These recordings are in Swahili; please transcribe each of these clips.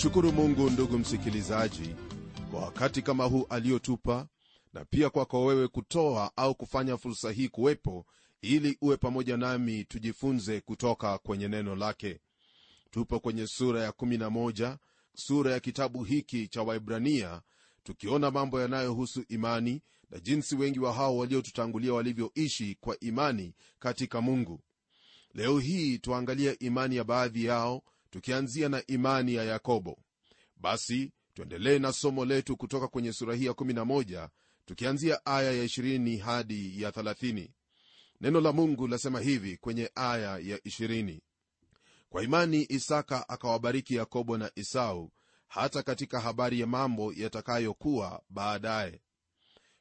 namshukuru mungu ndugu msikilizaji kwa wakati kama huu aliotupa na pia kwako wewe kutoa au kufanya fursa hii kuwepo ili uwe pamoja nami tujifunze kutoka kwenye neno lake. Tupo kwenye sura ya 11 sura ya kitabu hiki cha waibrania tukiona mambo yanayohusu imani na jinsi wengi wa hao waliotutangulia walivyoishi kwa imani katika mungu. Leo hii tuangalie imani ya baadhi yao tukianzia na imani ya yakobo. Basi tuendelee na somo letu kutoka kwenye sura hii ya 11 tukianzia aya ya 20 hadi ya 30 neno la mungu lasema hivi kwenye aya ya 20 kwa imani isaka akawabariki yakobo na esau hata katika habari ya mambo yatakayokuwa baadaye.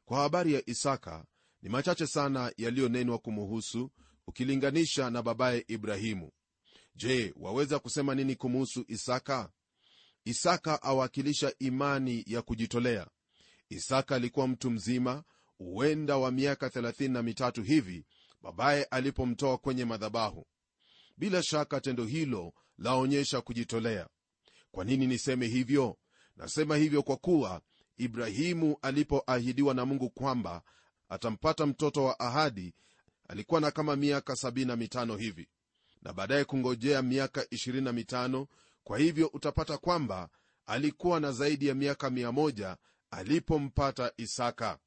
Kwa habari ya isaka ni machache sana yaliyonenwa kumuhusu ukilinganisha na babaye ibrahimu je waweza kusema nini kumuhusu isaka? Isaka awakilisha imani ya kujitolea. Isaka alikuwa mtu mzima huenda wa miaka 33 hivi babaye alipomtoa kwenye madhabahu. Bila shaka tendo hilo laonyesha kujitolea. Kwa nini niseme hivyo? Nasema hivyo kwa kuwa ibrahimu alipoahidiwa na mungu kwamba atampata mtoto wa ahadi alikuwa na kama miaka 75 hivi na baadaye kungojea miaka 25 kwa hivyo utapata kwamba alikuwa na zaidi ya miaka 100 alipompata isaka.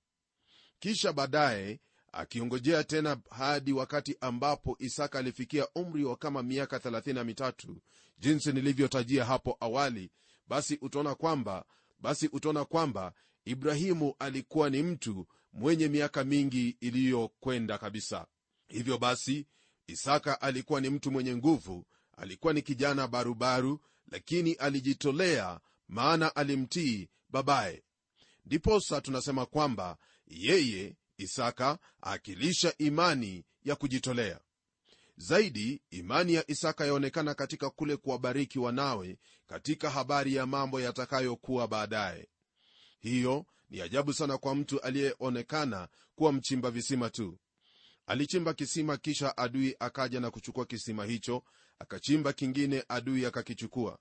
Kisha baadaye akiongojea tena hadi wakati ambapo isaka alifikia umri wa kama miaka 33 jinsi nilivyotajia hapo awali basi utaona kwamba basi utaona kwamba ibrahimu alikuwa ni mtu mwenye miaka mingi iliyokwenda kabisa. Hivyo basi isaka alikuwa ni mtu mwenye nguvu alikuwa ni kijana barubaru lakini alijitolea maana alimtii babaye. Ndiposa tunasema kwamba yeye isaka aakilisha imani ya kujitolea. Zaidi imani ya isaka yaonekana katika kule kuwabariki wanawe katika habari ya mambo yatakayokuwa baadaye. Hiyo ni ajabu sana kwa mtu aliyeonekana kuwa mchimba visima tu alichimba kisima kisha adui akaja na kuchukua kisima hicho akachimba kingine adui akakichukua.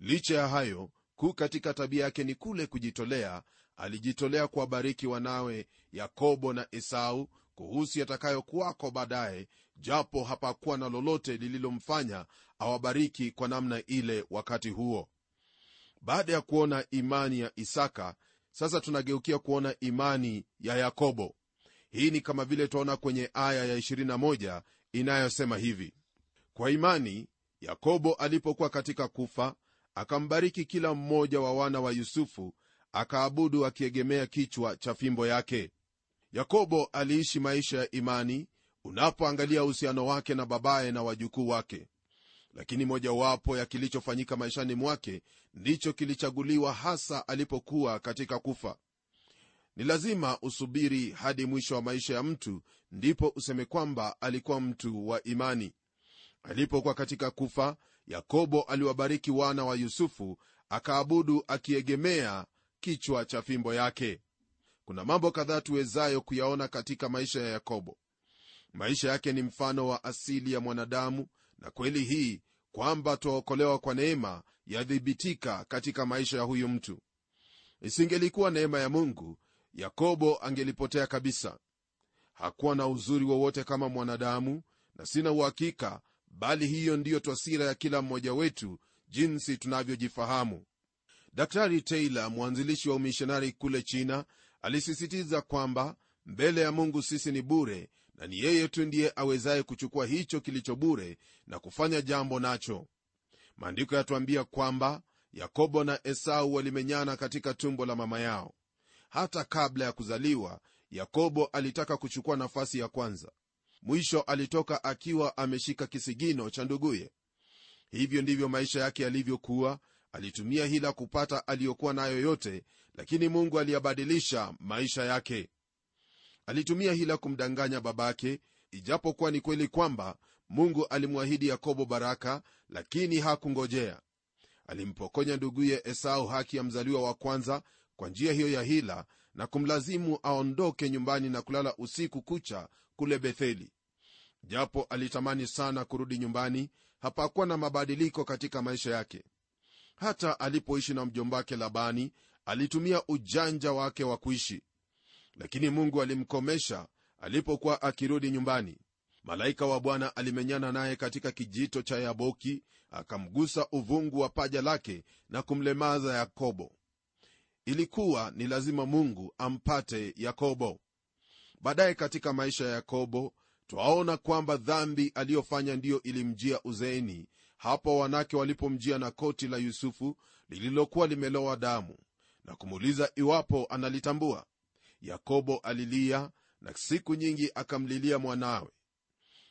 Licha ya hayo kuu katika tabia yake ni kule kujitolea. Alijitolea kuwabariki wanawe yakobo na esau kuhusu yatakayokuwako baadaye japo hapakuwa na lolote lililomfanya awabariki kwa namna ile wakati huo. Baada ya kuona imani ya isaka sasa tunageukia kuona imani ya yakobo hii ni kama vile twaona kwenye aya ya 21 inayosema hivi. Kwa imani yakobo alipokuwa katika kufa akambariki kila mmoja wa wana wa yusufu akaabudu akiegemea kichwa cha fimbo yake. Yakobo aliishi maisha ya imani unapoangalia uhusiano wake na babaye na wajukuu wake. Lakini mojawapo ya kilichofanyika maishani mwake ndicho kilichaguliwa hasa alipokuwa katika kufa ni lazima usubiri hadi mwisho wa maisha ya mtu ndipo useme kwamba alikuwa mtu wa imani. Alipokuwa katika kufa yakobo aliwabariki wana wa yusufu akaabudu akiegemea kichwa cha fimbo yake. Kuna mambo kadhaa tuwezayo kuyaona katika maisha ya yakobo. Maisha yake ni mfano wa asili ya mwanadamu na kweli hii kwamba twaokolewa kwa neema yadhibitika katika maisha ya huyu mtu. Isingelikuwa neema ya mungu yakobo angelipotea kabisa. Hakuwa na uzuri wowote kama mwanadamu na sina uhakika bali hiyo ndiyo twasira ya kila mmoja wetu jinsi tunavyojifahamu. Daktari taylor mwanzilishi wa umishonari kule china alisisitiza kwamba mbele ya mungu sisi ni bure na ni yeye tu ndiye awezaye kuchukua hicho kilicho bure na kufanya jambo nacho. Maandiko yatuambia kwamba yakobo na esau walimenyana katika tumbo la mama yao hata kabla ya kuzaliwa yakobo alitaka kuchukua nafasi ya kwanza. Mwisho alitoka akiwa ameshika kisigino cha nduguye. Hivyo ndivyo maisha yake yalivyokuwa. Alitumia hila kupata aliyokuwa nayo yote lakini mungu aliyabadilisha maisha yake. Alitumia hila kumdanganya babake ijapokuwa ni kweli kwamba mungu alimwahidi yakobo baraka lakini hakungojea. Alimpokonya nduguye esau haki ya mzaliwa wa kwanza kwa njia hiyo ya hila na kumlazimu aondoke nyumbani na kulala usiku kucha kule betheli. Japo alitamani sana kurudi nyumbani hapakuwa na mabadiliko katika maisha yake. Hata alipoishi na mjombake labani alitumia ujanja wake wa kuishi. Lakini mungu alimkomesha alipokuwa akirudi nyumbani. Malaika wa bwana alimenyana naye katika kijito cha yaboki akamgusa uvungu wa paja lake na kumlemaza yakobo ilikuwa ni lazima mungu ampate yakobo. Baadaye katika maisha ya yakobo twaona kwamba dhambi aliyofanya ndiyo ilimjia uzeeni hapo wanake walipomjia na koti la yusufu lililokuwa limelowa damu na kumuuliza iwapo analitambua. Yakobo alilia na siku nyingi akamlilia mwanawe.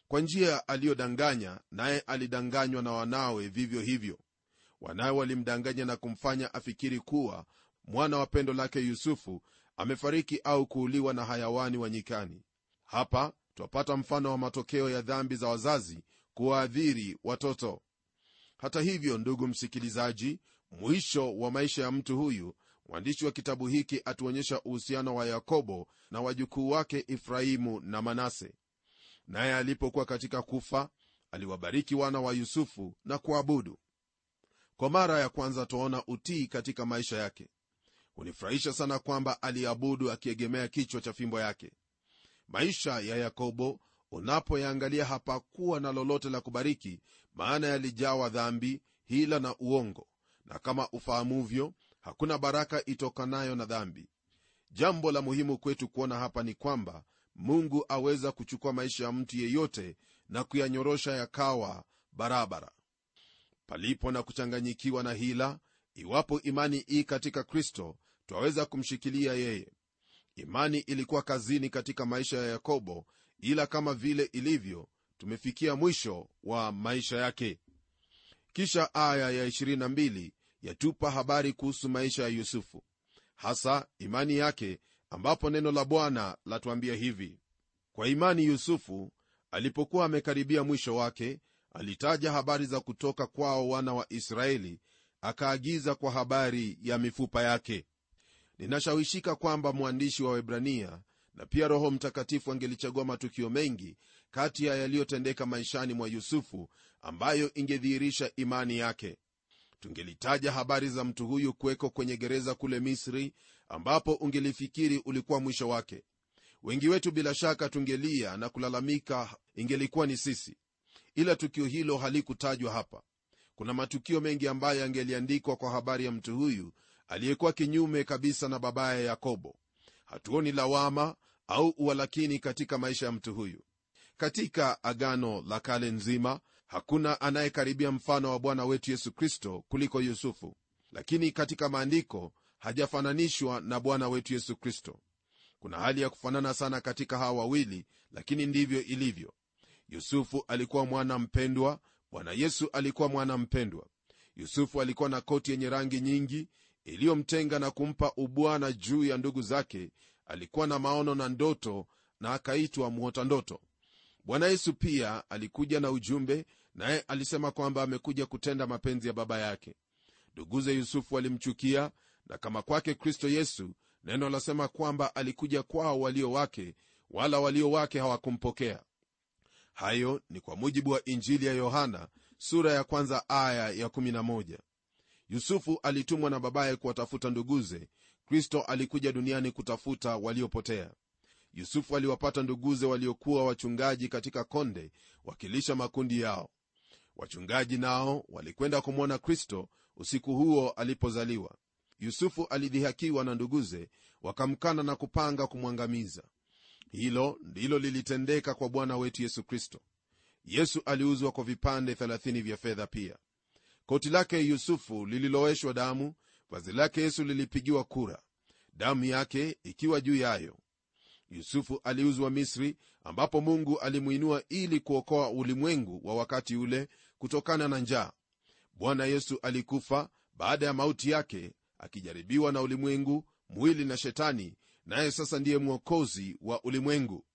Kwa njia aliyodanganya naye alidanganywa na wanawe vivyo hivyo. Wanawe walimdanganya na kumfanya afikiri kuwa mwana wa pendo lake yusufu amefariki au kuuliwa na hayawani wa nyikani. Hapa twapata mfano wa matokeo ya dhambi za wazazi kuwaadhiri watoto. Hata hivyo ndugu msikilizaji mwisho wa maisha ya mtu huyu mwandishi wa kitabu hiki atuonyesha uhusiano wa yakobo na wajukuu wake efraimu na manase. Naye alipokuwa katika kufa aliwabariki wana wa yusufu na kuabudu. Kwa mara ya kwanza twaona utii katika maisha yake hunifurahisha sana kwamba aliabudu akiegemea kichwa cha fimbo yake. Maisha ya yakobo unapoyaangalia hapakuwa na lolote la kubariki maana yalijawa dhambi hila na uongo. Na kama ufahamuvyo hakuna baraka itokanayo na dhambi. Jambo la muhimu kwetu kuona hapa ni kwamba mungu aweza kuchukua maisha ya mtu yeyote na kuyanyorosha yakawa barabara. Palipo na kuchanganyikiwa na hila iwapo imani ii katika kristo twaweza kumshikilia yeye. Imani ilikuwa kazini katika maisha ya yakobo ila kama vile ilivyo tumefikia mwisho wa maisha yake. Kisha aya ya 22 yatupa habari kuhusu maisha ya yusufu. Hasa imani yake ambapo neno la bwana latuambia hivi. Kwa imani yusufu alipokuwa amekaribia mwisho wake alitaja habari za kutoka kwao wana wa israeli akaagiza kwa habari ya mifupa yake. Ninashawishika kwamba mwandishi wa webrania na pia roho mtakatifu angelichagua matukio mengi kati ya yaliyotendeka maishani mwa yusufu ambayo ingedhihirisha imani yake. Tungelitaja habari za mtu huyu kuweko kwenye gereza kule misri ambapo ungelifikiri ulikuwa mwisho wake. Wengi wetu bila shaka tungelia na kulalamika ingelikuwa ni sisi. Ila tukio hilo halikutajwa hapa kuna matukio mengi ambayo yangeliandikwa kwa habari ya mtu huyu aliyekuwa kinyume kabisa na babaye yakobo. Hatuoni lawama au uwalakini katika maisha ya mtu huyu. Katika agano la kale nzima hakuna anayekaribia mfano wa bwana wetu yesu kristo kuliko yusufu. Lakini katika maandiko hajafananishwa na bwana wetu yesu kristo. Kuna hali ya kufanana sana katika hawa wawili lakini ndivyo ilivyo. Yusufu alikuwa mwana mpendwa bwana yesu alikuwa mwana mpendwa yusufu alikuwa na koti yenye rangi nyingi iliyomtenga na kumpa ubwana juu ya ndugu zake. Alikuwa na maono na ndoto na akaitwa mwota ndoto. Bwana yesu pia alikuja na ujumbe naye alisema kwamba amekuja kutenda mapenzi ya baba yake. Nduguze yusufu alimchukia, na kama kwake kristo yesu neno lasema kwamba alikuja kwao walio wake wala walio wake hawakumpokea hayo ni kwa mujibu wa injili ya yohana sura ya kwanza aya ya 11 yusufu alitumwa na babaye kuwatafuta nduguze. Kristo alikuja duniani kutafuta waliopotea. Yusufu aliwapata nduguze waliokuwa wachungaji katika konde wakilisha makundi yao. Wachungaji nao walikwenda kumwona kristo usiku huo alipozaliwa. Yusufu alidhihakiwa na nduguze wakamkana na kupanga kumwangamiza hilo ndilo lilitendeka kwa bwana wetu yesu kristo. Yesu aliuzwa kwa vipande 30 vya fedha pia. Koti lake yusufu lililoweshwa damu vazi lake yesu lilipigiwa kura damu yake ikiwa juu yayo. Yusufu aliuzwa misri ambapo mungu alimwinua ili kuokoa ulimwengu wa wakati ule kutokana na njaa. Bwana yesu alikufa baada ya mauti yake akijaribiwa na ulimwengu mwili na shetani naye sasa ndiye mwokozi wa ulimwengu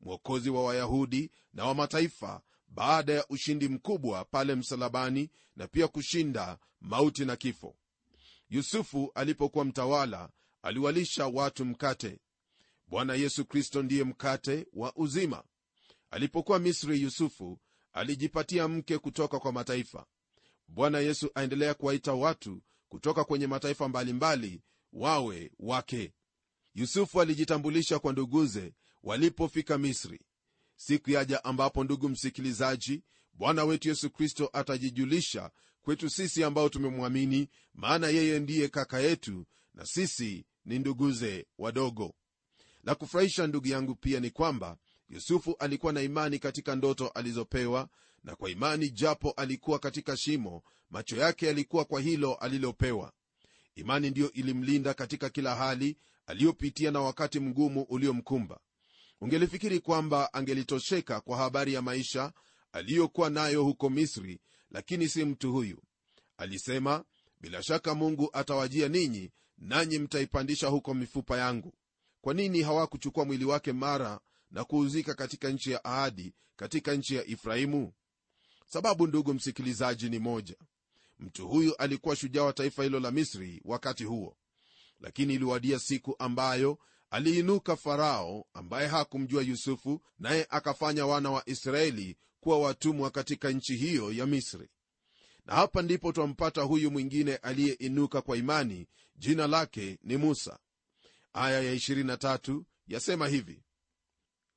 mwokozi wa wayahudi na wa mataifa baada ya ushindi mkubwa pale msalabani na pia kushinda mauti na kifo. Yusufu alipokuwa mtawala aliwalisha watu mkate. Bwana yesu kristo ndiye mkate wa uzima. Alipokuwa misri yusufu alijipatia mke kutoka kwa mataifa. Bwana yesu aendelea kuwaita watu kutoka kwenye mataifa mbalimbali wawe wake yusufu alijitambulisha kwa nduguze walipofika misri. Siku yaja ambapo ndugu msikilizaji bwana wetu yesu kristo atajijulisha kwetu sisi ambao tumemwamini maana yeye ndiye kaka yetu na sisi ni nduguze wadogo. La kufurahisha ndugu yangu pia ni kwamba yusufu alikuwa na imani katika ndoto alizopewa na kwa imani japo alikuwa katika shimo macho yake yalikuwa kwa hilo alilopewa. Imani ndiyo ilimlinda katika kila hali aliyopitia na wakati mgumu uliomkumba. Ungelifikiri kwamba angelitosheka kwa habari ya maisha aliyokuwa nayo huko misri lakini si mtu huyu. Alisema bila shaka mungu atawajia ninyi nanyi mtaipandisha huko mifupa yangu. Kwa nini hawakuchukua mwili wake mara na kuuzika katika nchi ya ahadi katika nchi ya efraimu? Sababu ndugu msikilizaji ni moja. Mtu huyu alikuwa shujaa wa taifa hilo la misri wakati huo lakini iliwadia siku ambayo aliinuka farao ambaye hakumjua yusufu naye akafanya wana wa israeli kuwa watumwa katika nchi hiyo ya misri. Na hapa ndipo twampata huyu mwingine aliyeinuka kwa imani jina lake ni musa. Aya ya 23 yasema hivi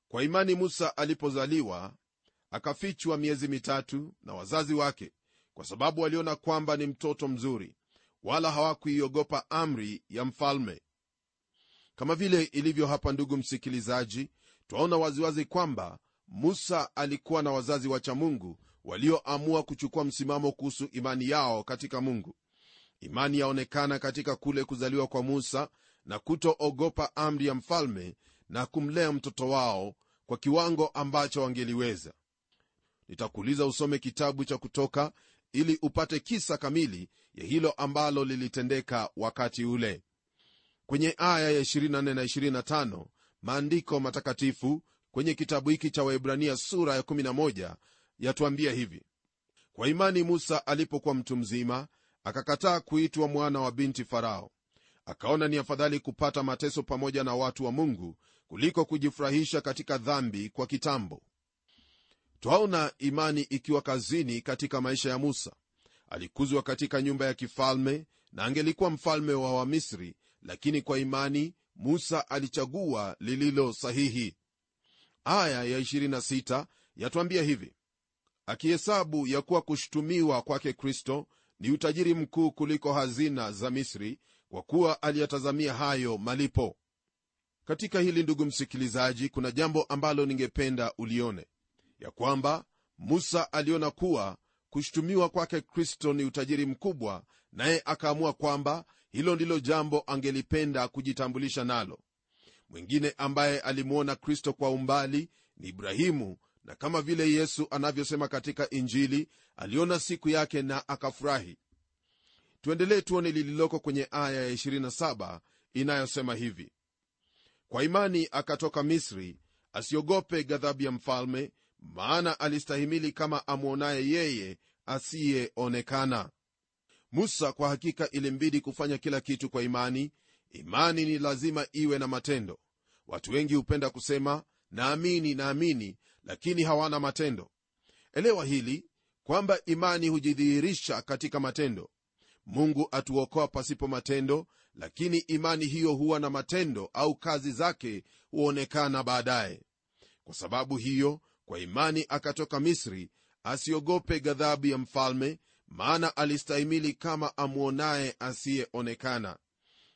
kwa imani musa alipozaliwa akafichwa miezi mitatu na wazazi wake kwa sababu waliona kwamba ni mtoto mzuri wala hawakuiogopa amri ya mfalme. Kama vile ilivyo hapa ndugu msikilizaji twaona waziwazi kwamba musa alikuwa na wazazi wacha mungu walioamua kuchukua msimamo kuhusu imani yao katika mungu. Imani yaonekana katika kule kuzaliwa kwa musa na kutoogopa amri ya mfalme na kumlea mtoto wao kwa kiwango ambacho wangeliweza. Nitakuuliza usome kitabu cha kutoka ili upate kisa kamili ya hilo ambalo lilitendeka wakati ule. Kwenye aya ya 24 na 25 maandiko matakatifu kwenye kitabu hiki cha waibrania sura ya 11 yatuambia hivi. Kwa imani musa alipokuwa mtu mzima akakataa kuitwa mwana wa binti farao. Akaona ni afadhali kupata mateso pamoja na watu wa mungu kuliko kujifurahisha katika dhambi kwa kitambo. Twaona imani ikiwa kazini katika maisha ya musa alikuzwa katika nyumba ya kifalme na angelikuwa mfalme wa wamisri lakini kwa imani musa alichagua lililo sahihi. Aya ya 26 yatwambia hivi akihesabu ya kuwa kushutumiwa kwake kristo ni utajiri mkuu kuliko hazina za misri kwa kuwa aliyatazamia hayo malipo. Katika hili ndugu msikilizaji kuna jambo ambalo ningependa ulione. Ya kwamba musa aliona kuwa kushutumiwa kwake kristo ni utajiri mkubwa naye akaamua kwamba hilo ndilo jambo angelipenda kujitambulisha nalo. Mwingine ambaye alimwona kristo kwa umbali ni ibrahimu na kama vile yesu anavyosema katika injili aliona siku yake na akafurahi. Tuendelee tuone lililoko kwenye aya ya 27 inayosema hivi. Kwa imani akatoka misri asiogope ghadhabu ya mfalme maana alistahimili kama amwonaye yeye asiyeonekana. Musa kwa hakika ilimbidi kufanya kila kitu kwa imani. Imani ni lazima iwe na matendo. Watu wengi hupenda kusema naamini naamini lakini hawana matendo. Elewa hili kwamba imani hujidhihirisha katika matendo. Mungu atuokoa pasipo matendo lakini imani hiyo huwa na matendo au kazi zake huonekana baadaye. Kwa sababu hiyo kwa imani akatoka misri asiogope ghadhabu ya mfalme maana alistahimili kama amwonaye asiyeonekana.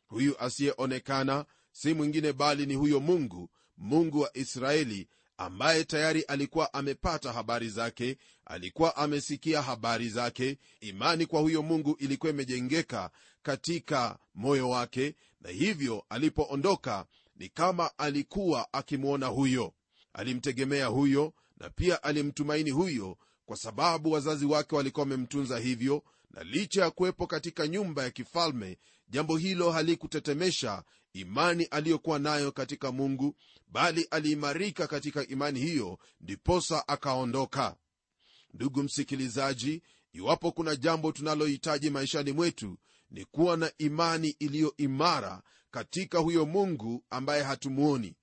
Huyu asiyeonekana si mwingine bali ni huyo mungu mungu wa israeli ambaye tayari alikuwa amepata habari zake alikuwa amesikia habari zake. Imani kwa huyo mungu ilikuwa imejengeka katika moyo wake na hivyo alipoondoka ni kama alikuwa akimwona huyo alimtegemea huyo na pia alimtumaini huyo kwa sababu wazazi wake walikuwa wamemtunza hivyo na licha ya kuwepo katika nyumba ya kifalme jambo hilo halikutetemesha imani aliyokuwa nayo katika mungu bali aliimarika katika imani hiyo ndiposa akaondoka. Ndugu msikilizaji iwapo kuna jambo tunalohitaji maishani mwetu ni kuwa na imani iliyo imara katika huyo mungu ambaye hatumwoni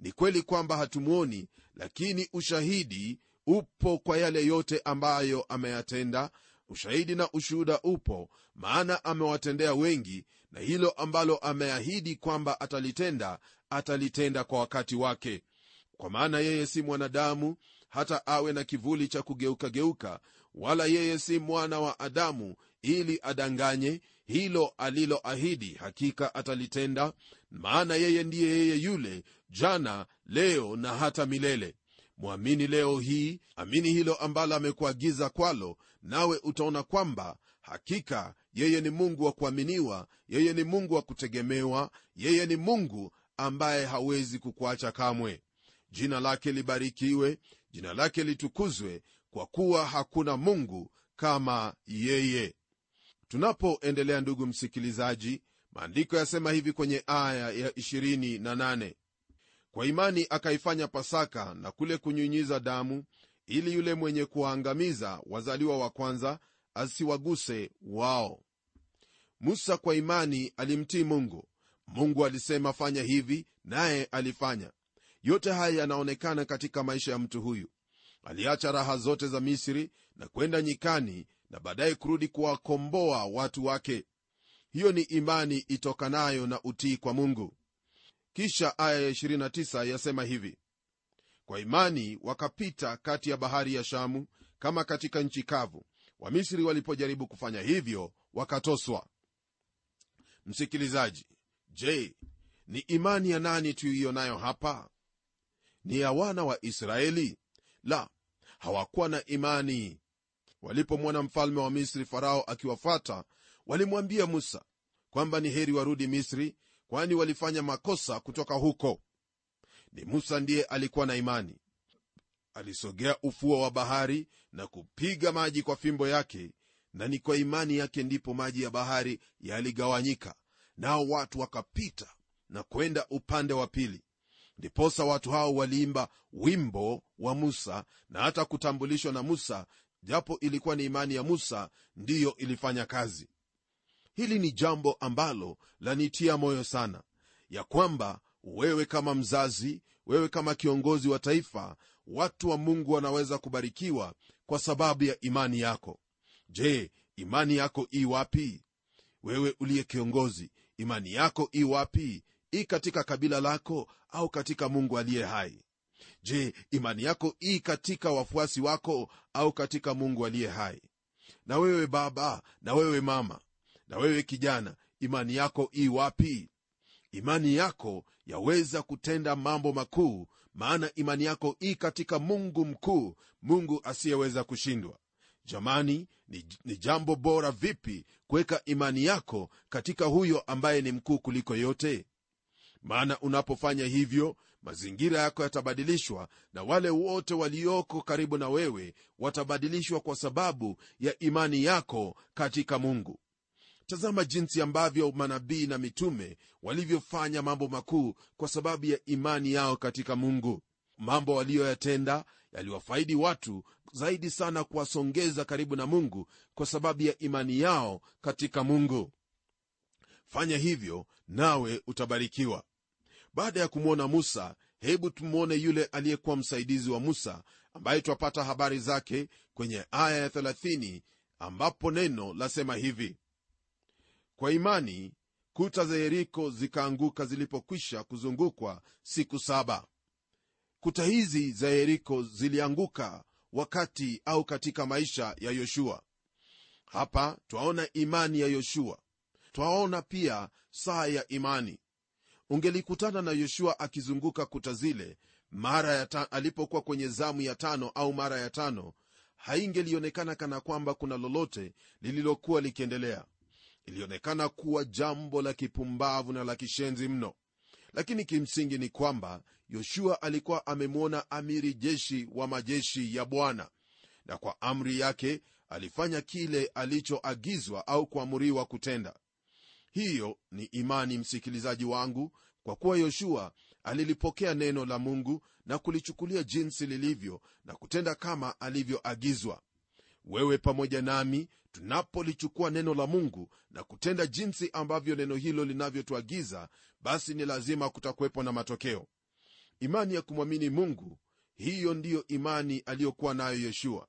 ni kweli kwamba hatumwoni lakini ushahidi upo kwa yale yote ambayo ameyatenda. Ushahidi na ushuhuda upo maana amewatendea wengi na hilo ambalo ameahidi kwamba atalitenda atalitenda kwa wakati wake. Kwa maana yeye si mwanadamu hata awe na kivuli cha kugeukageuka wala yeye si mwana wa adamu ili adanganye hilo aliloahidi hakika atalitenda maana yeye ndiye yeye yule jana leo na hata milele. Mwamini leo hii amini hilo ambalo amekuagiza kwalo nawe utaona kwamba hakika yeye ni mungu wa kuaminiwa yeye ni mungu wa kutegemewa yeye ni mungu ambaye hawezi kukuacha kamwe. Jina lake libarikiwe jina lake litukuzwe kwa kuwa hakuna mungu kama yeye tunapoendelea ndugu msikilizaji maandiko yasema hivi kwenye aya ya 28 kwa imani akaifanya pasaka na kule kunyunyiza damu ili yule mwenye kuwaangamiza wazaliwa wa kwanza asiwaguse wao. Musa kwa imani alimtii mungu. Mungu alisema fanya hivi naye alifanya. Yote haya yanaonekana katika maisha ya mtu huyu. Aliacha raha zote za misri na kwenda nyikani na baadaye kurudi kuwakomboa watu wake. Hiyo ni imani itokanayo na utii kwa mungu. Kisha aya ya 29 yasema hivi. Kwa imani wakapita kati ya bahari ya shamu kama katika nchi kavu. Wamisri walipojaribu kufanya hivyo wakatoswa. Msikilizaji je ni imani ya nani tuiyonayo hapa? Ni ya wana wa israeli? La hawakuwa na imani walipomwona mfalme wa misri farao akiwafata walimwambia musa kwamba ni heri warudi misri kwani walifanya makosa kutoka huko. Ni musa ndiye alikuwa na imani. Alisogea ufuo wa bahari na kupiga maji kwa fimbo yake na ni kwa imani yake ndipo maji ya bahari yaligawanyika nao watu wakapita na kwenda upande wa pili. Ndiposa watu hao waliimba wimbo wa musa na hata kutambulishwa na musa japo ilikuwa ni imani ya musa ndiyo ilifanya kazi. Hili ni jambo ambalo lanitia moyo sana ya kwamba wewe kama mzazi wewe kama kiongozi wa taifa watu wa mungu wanaweza kubarikiwa kwa sababu ya imani yako. Je imani yako i wapi? Wewe uliye kiongozi imani yako i wapi? I katika kabila lako au katika mungu aliye hai je imani yako ii katika wafuasi wako au katika mungu aliye hai? Na wewe baba na wewe mama na wewe kijana imani yako ii wapi? Imani yako yaweza kutenda mambo makuu maana imani yako ii katika mungu mkuu mungu asiyeweza kushindwa. Jamani ni, ni jambo bora vipi kuweka imani yako katika huyo ambaye ni mkuu kuliko yote? Maana unapofanya hivyo mazingira yako yatabadilishwa na wale wote walioko karibu na wewe watabadilishwa kwa sababu ya imani yako katika mungu. Tazama jinsi ambavyo manabii na mitume walivyofanya mambo makuu kwa sababu ya imani yao katika mungu. Mambo waliyoyatenda yaliwafaidi watu zaidi sana kuwasongeza karibu na mungu kwa sababu ya imani yao katika mungu. Fanya hivyo nawe utabarikiwa baada ya kumwona musa hebu tumwone yule aliyekuwa msaidizi wa musa ambaye twapata habari zake kwenye aya ya 30 ambapo neno lasema hivi. Kwa imani kuta za yeriko zikaanguka zilipokwisha kuzungukwa siku saba. Kuta hizi za yeriko zilianguka wakati au katika maisha ya yoshua. Hapa twaona imani ya yoshua. Twaona pia saa ya imani ungelikutana na yoshua akizunguka kuta zile mara ya ta, alipokuwa kwenye zamu ya tano au mara ya tano haingelionekana kana kwamba kuna lolote lililokuwa likiendelea. Ilionekana kuwa jambo la kipumbavu na la kishenzi mno. Lakini kimsingi ni kwamba yoshua alikuwa amemwona amiri jeshi wa majeshi ya bwana na kwa amri yake alifanya kile alichoagizwa au kuamuriwa kutenda hiyo ni imani msikilizaji wangu kwa kuwa yoshua alilipokea neno la mungu na kulichukulia jinsi lilivyo na kutenda kama alivyoagizwa. Wewe pamoja nami tunapolichukua neno la mungu na kutenda jinsi ambavyo neno hilo linavyotuagiza basi ni lazima kutakuwepo na matokeo. Imani ya kumwamini mungu hiyo ndiyo imani aliyokuwa nayo yoshua.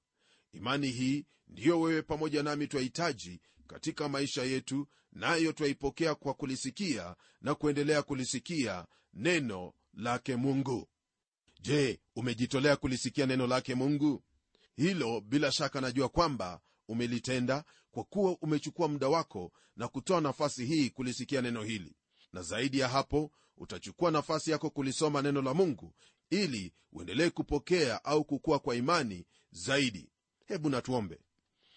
Imani hii ndiyo wewe pamoja nami twahitaji katika maisha yetu nayo twaipokea kwa kulisikia na kuendelea kulisikia neno lake mungu. Je umejitolea kulisikia neno lake mungu? Hilo bila shaka najua kwamba umelitenda kwa kuwa umechukua muda wako na kutoa nafasi hii kulisikia neno hili. Na zaidi ya hapo utachukua nafasi yako kulisoma neno la mungu ili uendelee kupokea au kukua kwa imani zaidi. Hebu natuombe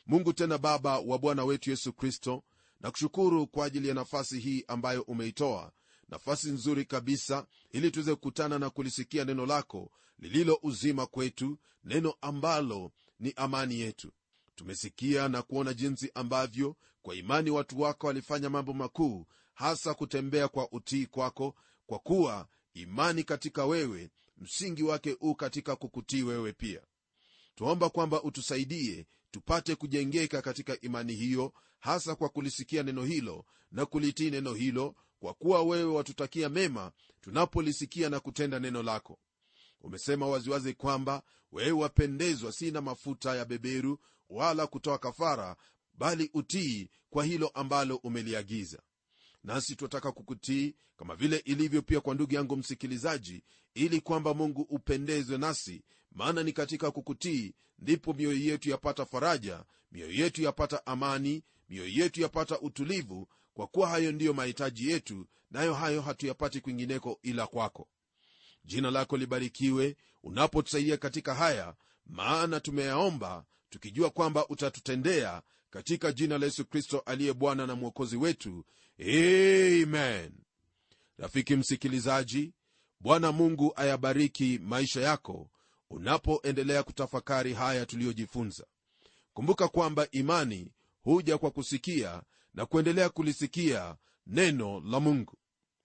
mungu tena baba wa bwana wetu yesu kristo nakushukuru kwa ajili ya nafasi hii ambayo umeitoa nafasi nzuri kabisa ili tuweze kukutana na kulisikia neno lako lililo uzima kwetu neno ambalo ni amani yetu. Tumesikia na kuona jinsi ambavyo kwa imani watu wako walifanya mambo makuu hasa kutembea kwa utii kwako kwa kuwa imani katika wewe msingi wake u katika kukutii wewe pia. Twaomba kwamba utusaidie tupate kujengeka katika imani hiyo hasa kwa kulisikia neno hilo na kulitii neno hilo kwa kuwa wewe watutakia mema tunapolisikia na kutenda neno lako. Umesema waziwazi kwamba wewe wapendezwa si na mafuta ya beberu wala kutoa kafara bali utii kwa hilo ambalo umeliagiza. Nasi twataka kukutii kama vile ilivyo pia kwa ndugu yangu msikilizaji ili kwamba mungu upendezwe nasi maana ni katika kukutii ndipo mioyo yetu yapata faraja mioyo yetu yapata amani mioyo yetu yapata utulivu kwa kuwa hayo ndiyo mahitaji yetu nayo hayo hatuyapati kwingineko ila kwako. Jina lako libarikiwe unapotusaidia katika haya maana tumeyaomba tukijua kwamba utatutendea katika jina la yesu kristo aliye bwana na mwokozi wetu. Amen. Rafiki msikilizaji bwana mungu ayabariki maisha yako unapoendelea kutafakari haya tuliyojifunza kumbuka kwamba imani huja kwa kusikia na kuendelea kulisikia neno la mungu.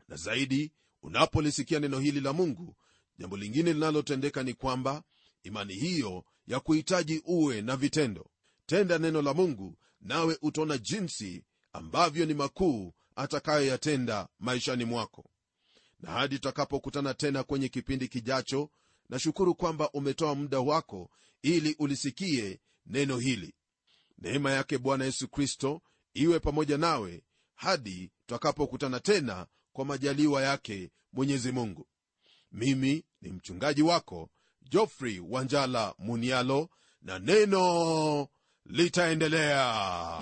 Na zaidi unapolisikia neno hili la mungu jambo lingine linalotendeka ni kwamba imani hiyo ya kuhitaji uwe na vitendo. Tenda neno la mungu nawe utaona jinsi ambavyo ni makuu atakayoyatenda maishani mwako. Na hadi tutakapokutana tena kwenye kipindi kijacho nashukuru kwamba umetoa muda wako ili ulisikie neno hili. Neema yake bwana yesu kristo iwe pamoja nawe hadi twakapokutana tena kwa majaliwa yake mwenyezi mungu. Mimi ni mchungaji wako jofrey wanjala munialo na neno litaendelea